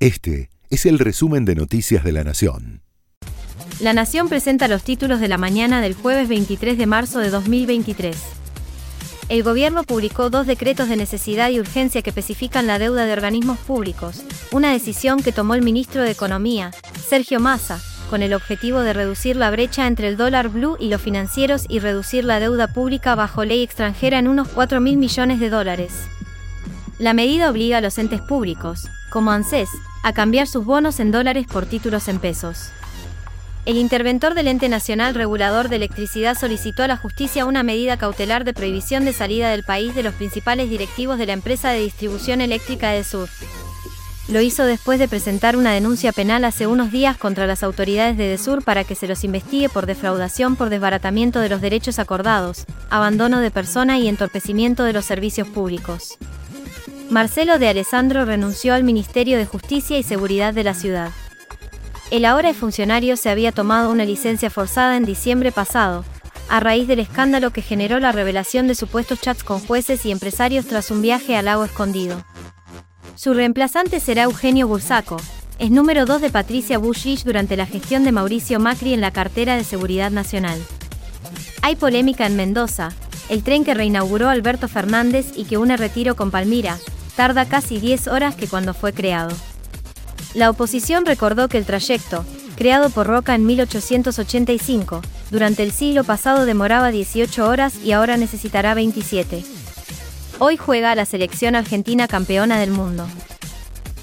Este es el resumen de Noticias de la Nación. La Nación presenta los títulos de la mañana del jueves 23 de marzo de 2023. El gobierno publicó dos decretos de necesidad y urgencia que especifican la deuda de organismos públicos, una decisión que tomó el ministro de Economía, Sergio Massa, con el objetivo de reducir la brecha entre el dólar blue y los financieros y reducir la deuda pública bajo ley extranjera en unos 4 mil millones de dólares. La medida obliga a los entes públicos, como ANSES, a cambiar sus bonos en dólares por títulos en pesos. El interventor del Ente Nacional Regulador de Electricidad solicitó a la justicia una medida cautelar de prohibición de salida del país de los principales directivos de la empresa de distribución eléctrica de Sur. Lo hizo después de presentar una denuncia penal hace unos días contra las autoridades de Desur para que se los investigue por defraudación por desbaratamiento de los derechos acordados, abandono de persona y entorpecimiento de los servicios públicos. Marcelo de Alessandro renunció al Ministerio de Justicia y Seguridad de la ciudad. El ahora funcionario se había tomado una licencia forzada en diciembre pasado, a raíz del escándalo que generó la revelación de supuestos chats con jueces y empresarios tras un viaje al lago escondido. Su reemplazante será Eugenio Bursaco, es número 2 de Patricia Bullrich durante la gestión de Mauricio Macri en la cartera de Seguridad Nacional. Hay polémica en Mendoza, el tren que reinauguró Alberto Fernández y que une Retiro con Palmira, tarda casi 10 horas que cuando fue creado. La oposición recordó que el trayecto, creado por Roca en 1885, durante el siglo pasado demoraba 18 horas y ahora necesitará 27. Hoy juega la selección argentina campeona del mundo.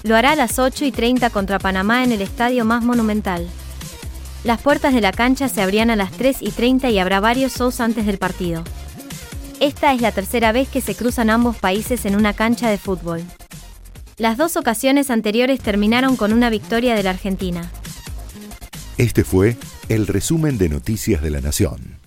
Lo hará a las 8 y 30 contra Panamá en el estadio más monumental. Las puertas de la cancha se abrían a las 3 y 30 y habrá varios shows antes del partido. Esta es la tercera vez que se cruzan ambos países en una cancha de fútbol. Las dos ocasiones anteriores terminaron con una victoria de la Argentina. Este fue el resumen de Noticias de la Nación.